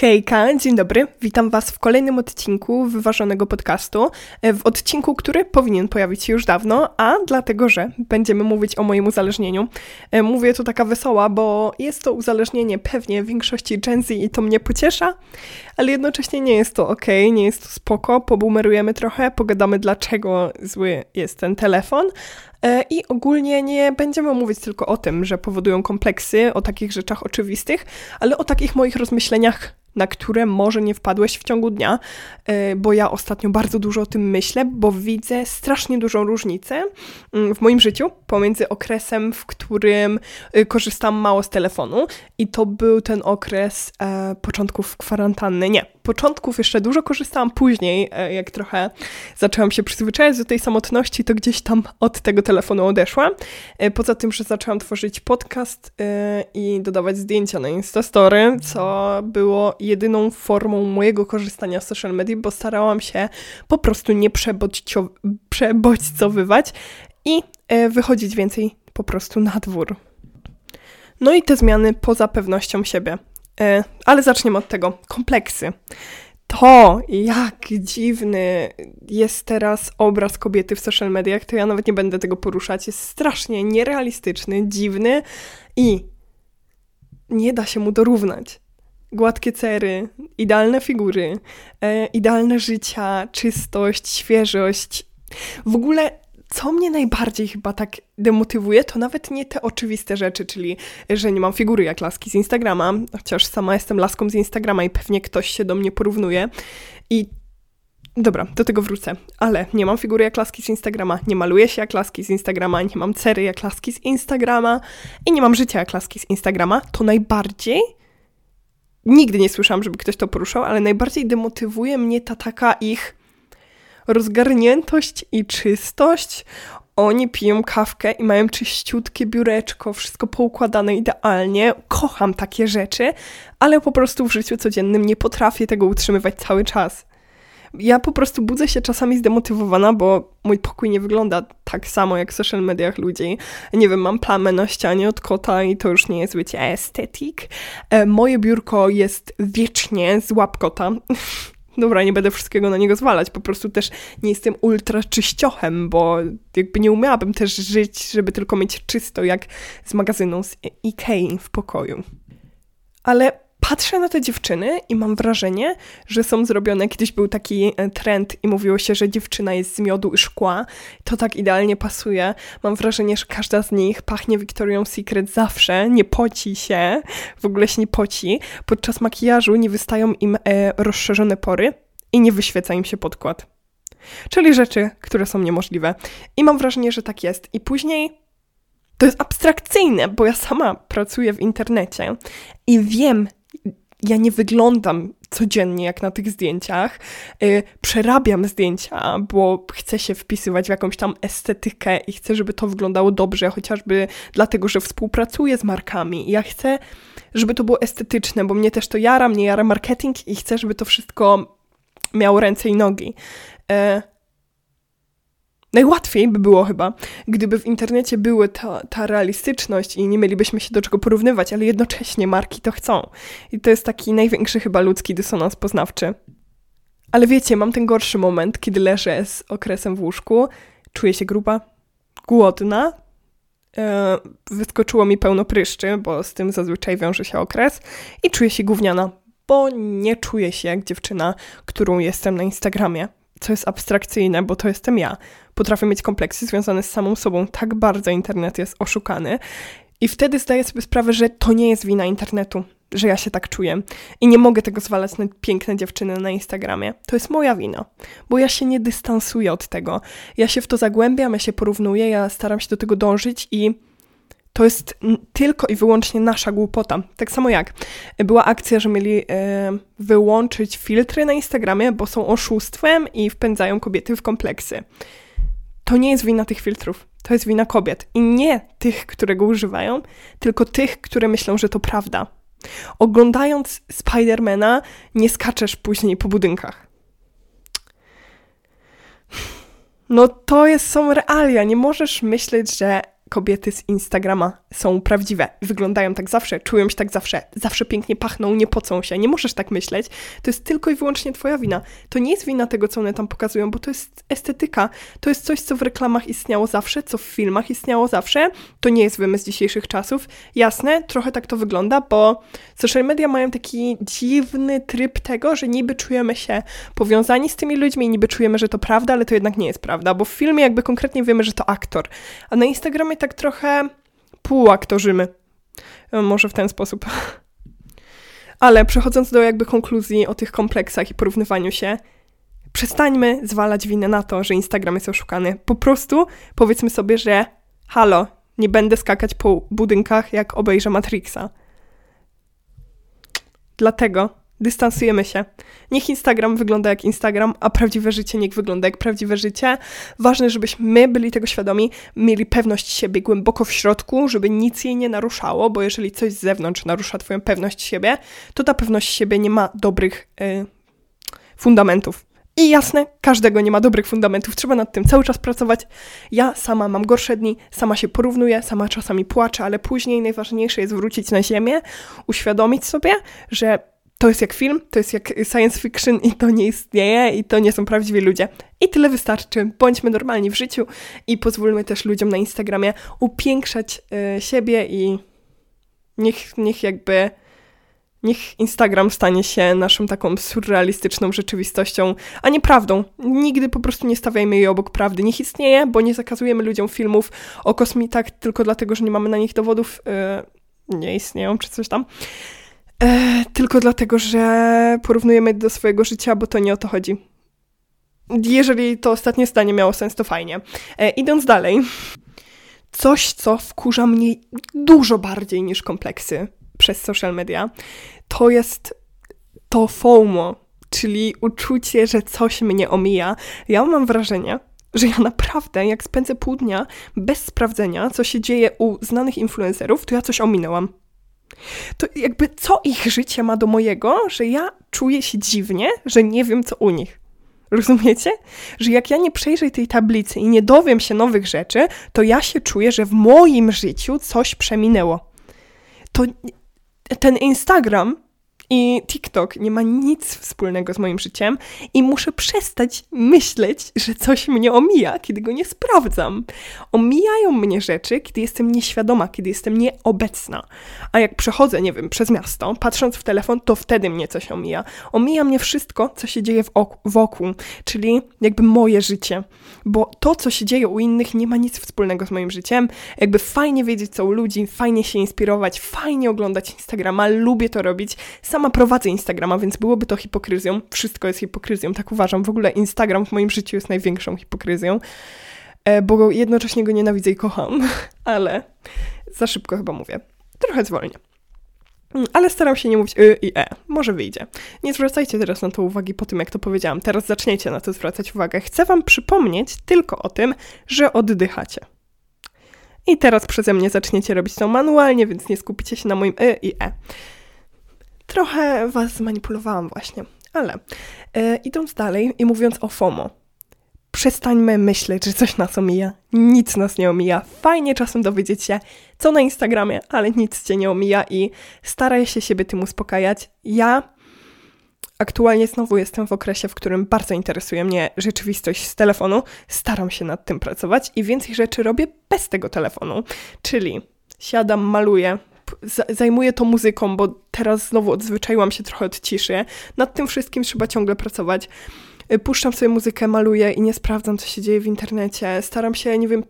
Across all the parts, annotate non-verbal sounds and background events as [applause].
Hejka, dzień dobry. Witam Was w kolejnym odcinku Wyważonego Podcastu. E, w odcinku, który powinien pojawić się już dawno, a dlatego, że będziemy mówić o moim uzależnieniu. E, mówię to taka wesoła, bo jest to uzależnienie pewnie większości Gen Z i to mnie pociesza, ale jednocześnie nie jest to ok, nie jest to spoko. Pobumerujemy trochę, pogadamy dlaczego zły jest ten telefon, i ogólnie nie będziemy mówić tylko o tym, że powodują kompleksy, o takich rzeczach oczywistych, ale o takich moich rozmyśleniach na które może nie wpadłeś w ciągu dnia, e, bo ja ostatnio bardzo dużo o tym myślę, bo widzę strasznie dużą różnicę mm, w moim życiu pomiędzy okresem, w którym e, korzystam mało z telefonu i to był ten okres e, początków kwarantanny. Nie, początków jeszcze dużo korzystałam, później e, jak trochę zaczęłam się przyzwyczajać do tej samotności, to gdzieś tam od tego telefonu odeszłam. E, poza tym, że zaczęłam tworzyć podcast e, i dodawać zdjęcia na Instastory, co było jedyną formą mojego korzystania z social media, bo starałam się po prostu nie przebodźcowywać i wychodzić więcej po prostu na dwór. No i te zmiany poza pewnością siebie. E, ale zaczniemy od tego. Kompleksy. To, jak dziwny jest teraz obraz kobiety w social mediach, to ja nawet nie będę tego poruszać. Jest strasznie nierealistyczny, dziwny i nie da się mu dorównać. Gładkie cery, idealne figury, e, idealne życia, czystość, świeżość. W ogóle co mnie najbardziej chyba tak demotywuje, to nawet nie te oczywiste rzeczy, czyli że nie mam figury jak laski z Instagrama, chociaż sama jestem laską z Instagrama i pewnie ktoś się do mnie porównuje. I Dobra, do tego wrócę, ale nie mam figury jak laski z Instagrama, nie maluję się jak laski z Instagrama, nie mam cery jak laski z Instagrama i nie mam życia jak laski z Instagrama, to najbardziej nigdy nie słyszałam, żeby ktoś to poruszał, ale najbardziej demotywuje mnie ta taka ich rozgarniętość i czystość. Oni piją kawkę i mają czyściutkie biureczko, wszystko poukładane idealnie. Kocham takie rzeczy, ale po prostu w życiu codziennym nie potrafię tego utrzymywać cały czas. Ja po prostu budzę się czasami zdemotywowana, bo mój pokój nie wygląda tak samo jak w social mediach ludzi. Nie wiem, mam plamę na ścianie od kota i to już nie jest, wiecie, estetyk. E, moje biurko jest wiecznie z łapkota. [laughs] Dobra, nie będę wszystkiego na niego zwalać, po prostu też nie jestem ultra czyściochem, bo jakby nie umiałabym też żyć, żeby tylko mieć czysto jak z magazynu z Ikei w pokoju. Ale patrzę na te dziewczyny i mam wrażenie, że są zrobione. Kiedyś był taki e, trend i mówiło się, że dziewczyna jest z miodu i szkła. To tak idealnie pasuje. Mam wrażenie, że każda z nich pachnie Victoria's Secret zawsze, nie poci się, w ogóle się nie poci. Podczas makijażu nie wystają im e, rozszerzone pory i nie wyświeca im się podkład. Czyli rzeczy, które są niemożliwe. I mam wrażenie, że tak jest. I później to jest abstrakcyjne, bo ja sama pracuję w internecie i wiem, ja nie wyglądam codziennie jak na tych zdjęciach. Yy, przerabiam zdjęcia, bo chcę się wpisywać w jakąś tam estetykę i chcę, żeby to wyglądało dobrze, chociażby dlatego, że współpracuję z markami. Ja chcę, żeby to było estetyczne, bo mnie też to jara, mnie jara marketing i chcę, żeby to wszystko miało ręce i nogi. Najłatwiej by było chyba, gdyby w internecie były ta, ta realistyczność i nie mielibyśmy się do czego porównywać, ale jednocześnie marki to chcą. I to jest taki największy chyba ludzki dysonans poznawczy. Ale wiecie, mam ten gorszy moment, kiedy leżę z okresem w łóżku, czuję się gruba, głodna, yy, wyskoczyło mi pełno pryszczy, bo z tym zazwyczaj wiąże się okres i czuję się gówniana, bo nie czuję się jak dziewczyna, którą jestem na Instagramie co jest abstrakcyjne, bo to jestem ja. Potrafię mieć kompleksy związane z samą sobą. Tak bardzo internet jest oszukany. I wtedy zdaję sobie sprawę, że to nie jest wina internetu, że ja się tak czuję. I nie mogę tego zwalać na piękne dziewczyny na Instagramie. To jest moja wina, bo ja się nie dystansuję od tego. Ja się w to zagłębiam, ja się porównuję, ja staram się do tego dążyć i to jest tylko i wyłącznie nasza głupota. Tak samo jak była akcja, że mieli e, wyłączyć filtry na Instagramie, bo są oszustwem i wpędzają kobiety w kompleksy. To nie jest wina tych filtrów, to jest wina kobiet. I nie tych, które go używają, tylko tych, które myślą, że to prawda. Oglądając Spidermana, nie skaczesz później po budynkach. No to jest, są realia. Nie możesz myśleć, że kobiety z Instagrama są prawdziwe, wyglądają tak zawsze, czują się tak zawsze, zawsze pięknie pachną, nie pocą się. Nie możesz tak myśleć. To jest tylko i wyłącznie twoja wina. To nie jest wina tego, co one tam pokazują, bo to jest estetyka. To jest coś, co w reklamach istniało zawsze, co w filmach istniało zawsze. To nie jest wymysł dzisiejszych czasów. Jasne, trochę tak to wygląda, bo social media mają taki dziwny tryb tego, że niby czujemy się powiązani z tymi ludźmi, niby czujemy, że to prawda, ale to jednak nie jest prawda, bo w filmie jakby konkretnie wiemy, że to aktor. A na Instagramie tak trochę półaktorzymy. E, może w ten sposób. [laughs] Ale przechodząc do jakby konkluzji o tych kompleksach i porównywaniu się, przestańmy zwalać winę na to, że Instagram jest oszukany. Po prostu powiedzmy sobie, że halo, nie będę skakać po budynkach, jak obejrzę Matrixa. Dlatego dystansujemy się. Niech Instagram wygląda jak Instagram, a prawdziwe życie niech wygląda jak prawdziwe życie. Ważne, żebyśmy my byli tego świadomi, mieli pewność siebie głęboko w środku, żeby nic jej nie naruszało, bo jeżeli coś z zewnątrz narusza Twoją pewność siebie, to ta pewność siebie nie ma dobrych y, fundamentów. I jasne, każdego nie ma dobrych fundamentów, trzeba nad tym cały czas pracować. Ja sama mam gorsze dni, sama się porównuję, sama czasami płaczę, ale później najważniejsze jest wrócić na ziemię, uświadomić sobie, że to jest jak film, to jest jak science fiction i to nie istnieje i to nie są prawdziwi ludzie. I tyle wystarczy. Bądźmy normalni w życiu i pozwólmy też ludziom na Instagramie upiększać y, siebie i niech, niech jakby niech Instagram stanie się naszą taką surrealistyczną rzeczywistością, a nie prawdą. Nigdy po prostu nie stawiajmy jej obok prawdy. Niech istnieje, bo nie zakazujemy ludziom filmów o kosmitach tylko dlatego, że nie mamy na nich dowodów. Yy, nie istnieją, czy coś tam. E, tylko dlatego, że porównujemy do swojego życia, bo to nie o to chodzi. Jeżeli to ostatnie zdanie miało sens, to fajnie. E, idąc dalej, coś, co wkurza mnie dużo bardziej niż kompleksy przez social media, to jest to FOMO, czyli uczucie, że coś mnie omija. Ja mam wrażenie, że ja naprawdę, jak spędzę pół dnia bez sprawdzenia, co się dzieje u znanych influencerów, to ja coś ominęłam. To jakby co ich życie ma do mojego, że ja czuję się dziwnie, że nie wiem co u nich. Rozumiecie? Że jak ja nie przejrzę tej tablicy i nie dowiem się nowych rzeczy, to ja się czuję, że w moim życiu coś przeminęło. To ten Instagram i TikTok nie ma nic wspólnego z moim życiem i muszę przestać myśleć, że coś mnie omija, kiedy go nie sprawdzam. Omijają mnie rzeczy, kiedy jestem nieświadoma, kiedy jestem nieobecna. A jak przechodzę, nie wiem, przez miasto, patrząc w telefon, to wtedy mnie coś omija. Omija mnie wszystko, co się dzieje wokół, czyli jakby moje życie. Bo to, co się dzieje u innych, nie ma nic wspólnego z moim życiem. Jakby fajnie wiedzieć, co u ludzi, fajnie się inspirować, fajnie oglądać Instagrama, lubię to robić sama prowadzę Instagrama, więc byłoby to hipokryzją. Wszystko jest hipokryzją, tak uważam. W ogóle Instagram w moim życiu jest największą hipokryzją, e, bo jednocześnie go nienawidzę i kocham, [laughs] ale za szybko chyba mówię. Trochę zwolnię. Mm, ale staram się nie mówić y i e. Może wyjdzie. Nie zwracajcie teraz na to uwagi po tym, jak to powiedziałam. Teraz zaczniecie na to zwracać uwagę. Chcę Wam przypomnieć tylko o tym, że oddychacie. I teraz przeze mnie zaczniecie robić to manualnie, więc nie skupicie się na moim y i e. Trochę was zmanipulowałam właśnie, ale e, idąc dalej i mówiąc o FOMO, przestańmy myśleć, że coś nas omija. Nic nas nie omija. Fajnie czasem dowiedzieć się, co na Instagramie, ale nic cię nie omija i staraj się siebie tym uspokajać. Ja aktualnie znowu jestem w okresie, w którym bardzo interesuje mnie rzeczywistość z telefonu. Staram się nad tym pracować i więcej rzeczy robię bez tego telefonu. Czyli siadam, maluję, zajmuję to muzyką, bo teraz znowu odzwyczaiłam się trochę od ciszy. Nad tym wszystkim trzeba ciągle pracować. Y, puszczam sobie muzykę, maluję i nie sprawdzam, co się dzieje w internecie. Staram się, nie wiem,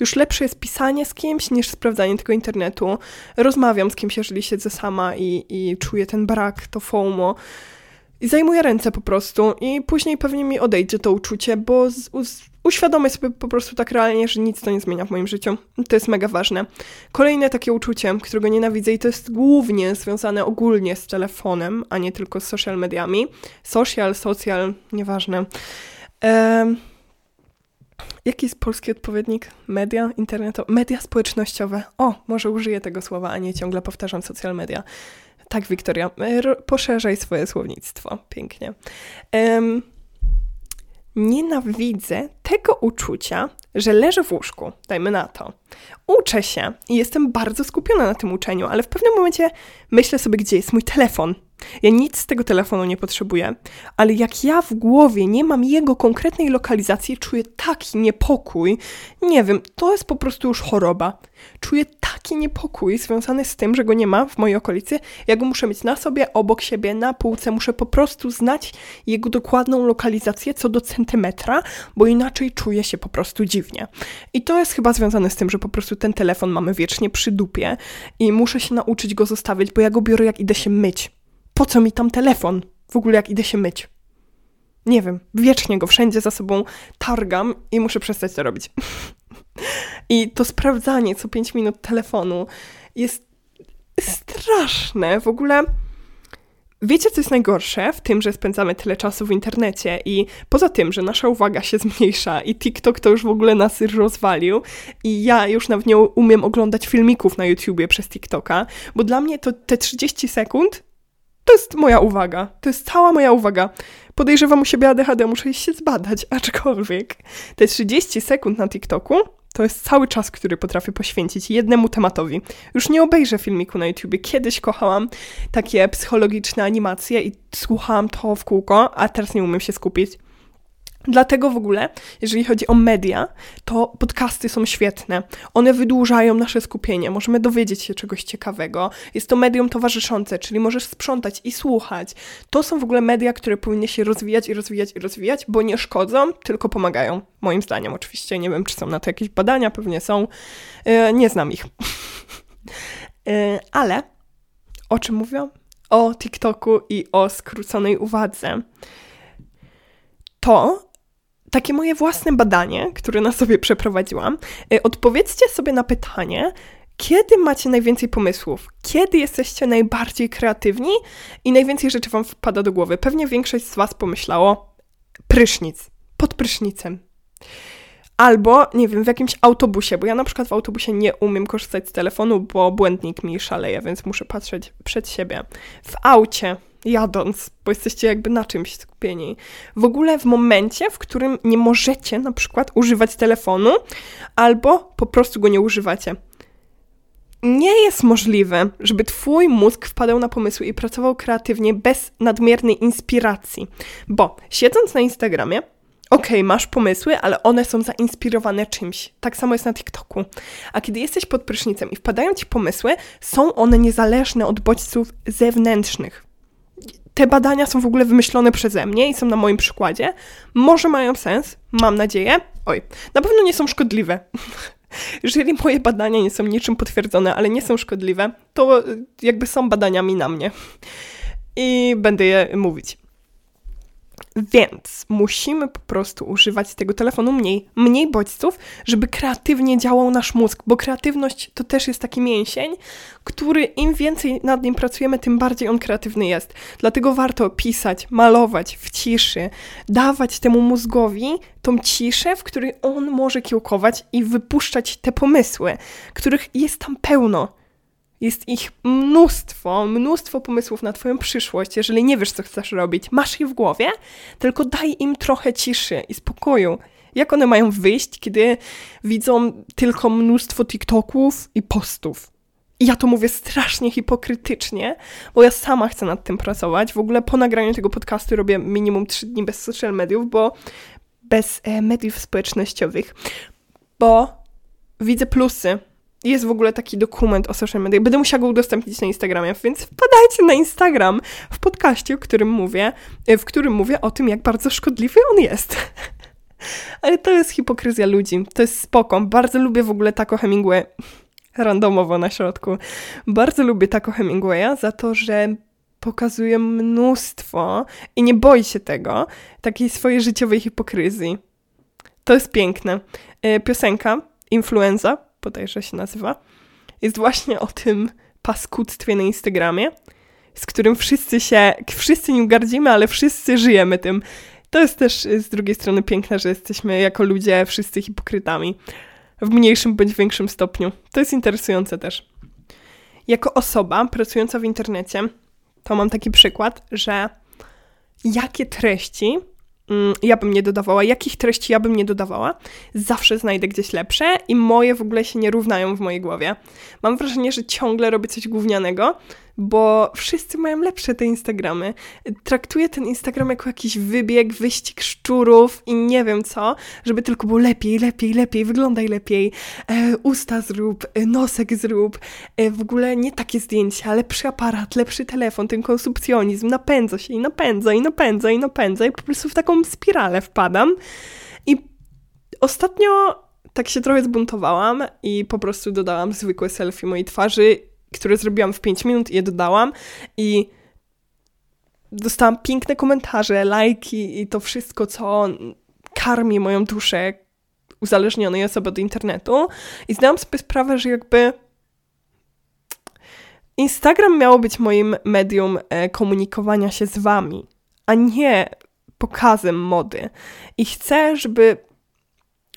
już lepsze jest pisanie z kimś niż sprawdzanie tego internetu. Rozmawiam z kimś, jeżeli siedzę sama i, i czuję ten brak, to FOMO. I zajmuję ręce po prostu i później pewnie mi odejdzie to uczucie, bo z, z, uświadomię sobie po prostu tak realnie, że nic to nie zmienia w moim życiu. To jest mega ważne. Kolejne takie uczucie, którego nienawidzę i to jest głównie związane ogólnie z telefonem, a nie tylko z social mediami. Social, social, nieważne. Ehm, jaki jest polski odpowiednik? Media internetowe? Media społecznościowe. O, może użyję tego słowa, a nie ciągle powtarzam social media. Tak, Wiktoria, poszerzaj swoje słownictwo. Pięknie. Um, nienawidzę tego uczucia, że leżę w łóżku, dajmy na to. Uczę się i jestem bardzo skupiona na tym uczeniu, ale w pewnym momencie myślę sobie, gdzie jest mój telefon. Ja nic z tego telefonu nie potrzebuję, ale jak ja w głowie nie mam jego konkretnej lokalizacji, czuję taki niepokój. Nie wiem, to jest po prostu już choroba. Czuję taki niepokój związany z tym, że go nie ma w mojej okolicy. Ja go muszę mieć na sobie, obok siebie, na półce. Muszę po prostu znać jego dokładną lokalizację co do centymetra, bo inaczej czuję się po prostu dziwnie. I to jest chyba związane z tym, że po prostu ten telefon mamy wiecznie przy dupie i muszę się nauczyć go zostawić, bo ja go biorę jak idę się myć po co mi tam telefon? W ogóle jak idę się myć. Nie wiem, wiecznie go wszędzie za sobą targam i muszę przestać to robić. [laughs] I to sprawdzanie co 5 minut telefonu jest straszne. W ogóle wiecie, co jest najgorsze w tym, że spędzamy tyle czasu w internecie i poza tym, że nasza uwaga się [laughs] zmniejsza i TikTok to już w ogóle nas rozwalił i ja już nawet nie umiem oglądać filmików na YouTubie przez TikToka, bo dla mnie to te 30 sekund to jest moja uwaga. To jest cała moja uwaga. Podejrzewam u siebie ADHD, muszę się zbadać, [laughs] aczkolwiek te 30 sekund na TikToku to jest cały czas, który potrafię poświęcić jednemu tematowi. Już nie obejrzę filmiku na YouTubie. Kiedyś kochałam takie psychologiczne animacje i słuchałam to w kółko, a teraz nie umiem się skupić. Dlatego w ogóle, jeżeli chodzi o media, to podcasty są świetne. One wydłużają nasze skupienie, możemy dowiedzieć się czegoś ciekawego. Jest to medium towarzyszące, czyli możesz sprzątać i słuchać. To są w ogóle media, które powinny się rozwijać i rozwijać i rozwijać, bo nie szkodzą, tylko pomagają. Moim zdaniem, oczywiście. Nie wiem, czy są na to jakieś badania, pewnie są. Yy, nie znam ich. yy, [laughs] ale o czym mówią? O TikToku i o skróconej uwadze. To takie moje własne badanie, które na sobie przeprowadziłam. Y, odpowiedzcie sobie na pytanie, kiedy macie najwięcej pomysłów? Kiedy jesteście najbardziej kreatywni i najwięcej rzeczy wam wpada do głowy? Pewnie większość z was pomyślało prysznic, pod prysznicem. Albo, nie wiem, w jakimś autobusie, bo ja na przykład w autobusie nie umiem korzystać z telefonu, bo błędnik mi szaleje, więc muszę patrzeć przed siebie. W aucie, jadąc, bo jesteście jakby na czymś skupieni. W ogóle w momencie, w którym nie możecie na przykład używać telefonu, albo po prostu go nie używacie. Nie jest możliwe, żeby twój mózg wpadał na pomysły i pracował kreatywnie bez nadmiernej inspiracji, bo siedząc na Instagramie, okej, okay, masz pomysły, ale one są zainspirowane czymś. Tak samo jest na TikToku. A kiedy jesteś pod prysznicem i wpadają ci pomysły, są one niezależne od bodźców zewnętrznych te badania są w ogóle wymyślone przeze mnie i są na moim przykładzie. Może mają sens, mam nadzieję. Oj, na pewno nie są szkodliwe. [laughs] Jeżeli moje badania nie są niczym potwierdzone, ale nie są szkodliwe, to jakby są badaniami na mnie. I będę je mówić. Więc musimy po prostu używać tego telefonu mniej, mniej bodźców, żeby kreatywnie działał nasz mózg, bo kreatywność to też jest taki mięsień, który im więcej nad nim pracujemy, tym bardziej on kreatywny jest. Dlatego warto pisać, malować w ciszy, dawać temu mózgowi tą ciszę, w której on może kiełkować i wypuszczać te pomysły, których jest tam pełno. Jest ich mnóstwo, mnóstwo pomysłów na Twoją przyszłość. Jeżeli nie wiesz, co chcesz robić, masz je w głowie, tylko daj im trochę ciszy i spokoju. Jak one mają wyjść, kiedy widzą tylko mnóstwo TikToków i postów? I ja to mówię strasznie hipokrytycznie, bo ja sama chcę nad tym pracować. W ogóle po nagraniu tego podcastu robię minimum 3 dni bez social mediów, bo bez e, mediów społecznościowych, bo widzę plusy jest w ogóle taki dokument o social media. Będę musiała go udostępnić na Instagramie, więc wpadajcie na Instagram w podcaście, o którym mówię, e, w którym mówię o tym, jak bardzo szkodliwy on jest. [laughs] Ale to jest hipokryzja ludzi. To jest spoko. Bardzo lubię w ogóle Taco Hemingway. [laughs] Randomowo na środku. Bardzo lubię Taco Hemingwaya za to, że pokazuje mnóstwo i nie boi się tego, takiej swojej życiowej hipokryzji. To jest piękne. E, piosenka Influenza bodajże się nazywa, jest właśnie o tym paskudztwie na Instagramie, z którym wszyscy się, wszyscy nim gardzimy, ale wszyscy żyjemy tym. To jest też z drugiej strony piękne, że jesteśmy jako ludzie wszyscy hipokrytami. W mniejszym bądź większym stopniu. To jest interesujące też. Jako osoba pracująca w internecie, to mam taki przykład, że jakie treści ja bym nie dodawała, jakich treści ja bym nie dodawała, zawsze znajdę gdzieś lepsze i moje w ogóle się nie równają w mojej głowie. Mam wrażenie, że ciągle robię coś gównianego, bo wszyscy mają lepsze te Instagramy. Traktuję ten Instagram jako jakiś wybieg, wyścig szczurów i nie wiem co, żeby tylko było lepiej, lepiej, lepiej, wyglądaj lepiej, e, usta zrób, e, nosek zrób, e, w ogóle nie takie zdjęcia, lepszy aparat, lepszy telefon, ten konsumpcjonizm napędza się i napędza i napędza i napędza i po prostu w taką spiralę wpadam. I ostatnio tak się trochę zbuntowałam i po prostu dodałam zwykłe selfie mojej twarzy które zrobiłam w 5 minut i je dodałam i dostałam piękne komentarze, lajki i to wszystko, co karmi moją duszę uzależnionej osoby od internetu i zdałam sobie sprawę, że jakby Instagram miało być moim medium e, komunikowania się z wami, a nie pokazem mody. I chcę, żeby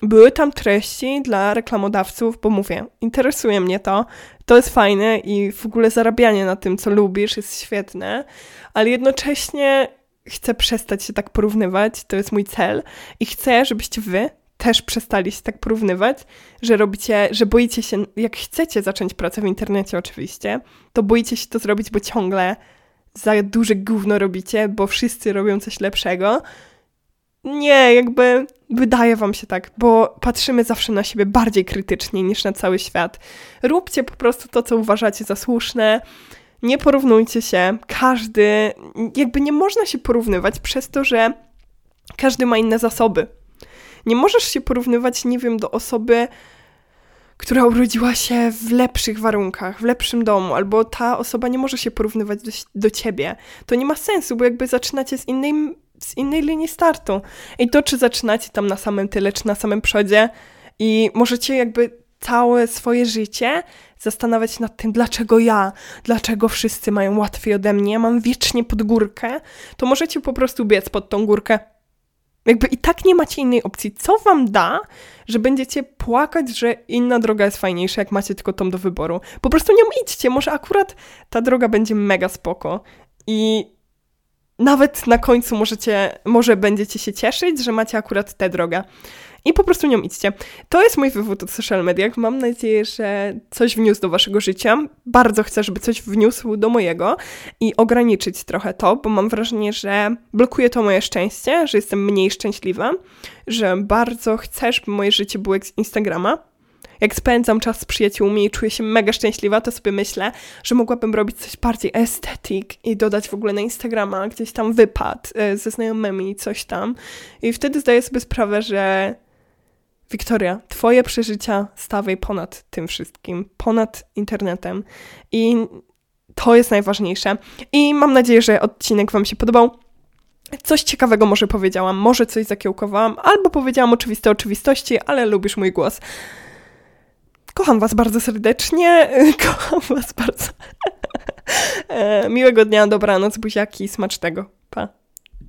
były tam treści dla reklamodawców, bo mówię, interesuje mnie to, to jest fajne i w ogóle zarabianie na tym, co lubisz, jest świetne, ale jednocześnie chcę przestać się tak porównywać, to jest mój cel. I chcę, żebyście wy też przestali się tak porównywać, że robicie, że boicie się, jak chcecie zacząć pracę w internecie oczywiście, to boicie się to zrobić, bo ciągle za duże gówno robicie, bo wszyscy robią coś lepszego, nie, jakby wydaje wam się tak, bo patrzymy zawsze na siebie bardziej krytycznie niż na cały świat. Róbcie po prostu to, co uważacie za słuszne. Nie porównujcie się. Każdy, jakby nie można się porównywać przez to, że każdy ma inne zasoby. Nie możesz się porównywać, nie wiem, do osoby, która urodziła się w lepszych warunkach, w lepszym domu, albo ta osoba nie może się porównywać do, do ciebie. To nie ma sensu, bo jakby zaczynacie z innej z innej linii startu. I to, czy zaczynacie tam na samym tyle, czy na samym przodzie i możecie jakby całe swoje życie zastanawiać nad tym, dlaczego ja, dlaczego wszyscy mają łatwiej ode mnie, mam wiecznie pod górkę, to możecie po prostu biec pod tą górkę. Jakby i tak nie macie innej opcji. Co wam da, że będziecie płakać, że inna droga jest fajniejsza, jak macie tylko tą do wyboru? Po prostu nią idźcie, może akurat ta droga będzie mega spoko. I nawet na końcu możecie, może będziecie się cieszyć, że macie akurat tę drogę. I po prostu nią idźcie. To jest mój wywód od social mediach. Mam nadzieję, że coś wniósł do waszego życia. Bardzo chcę, żeby coś wniósł do mojego i ograniczyć trochę to, bo mam wrażenie, że blokuje to moje szczęście, że jestem mniej szczęśliwa, że bardzo chcę, żeby moje życie było jak z Instagrama, jak spędzam czas z przyjaciółmi i czuję się mega szczęśliwa, to sobie myślę, że mogłabym robić coś bardziej estetyk i dodać w ogóle na Instagrama gdzieś tam wypad e, ze znajomymi, coś tam. I wtedy zdaję sobie sprawę, że Wiktoria, twoje przeżycia stawiaj ponad tym wszystkim, ponad internetem. I to jest najważniejsze. I mam nadzieję, że odcinek Wam się podobał. Coś ciekawego może powiedziałam, może coś zakiełkowałam, albo powiedziałam oczywiste oczywistości, ale lubisz mój głos. Kocham Was bardzo serdecznie. [laughs] Kocham Was bardzo. [laughs] E, miłego dnia, dobranoc, buziaki, smacznego. Pa.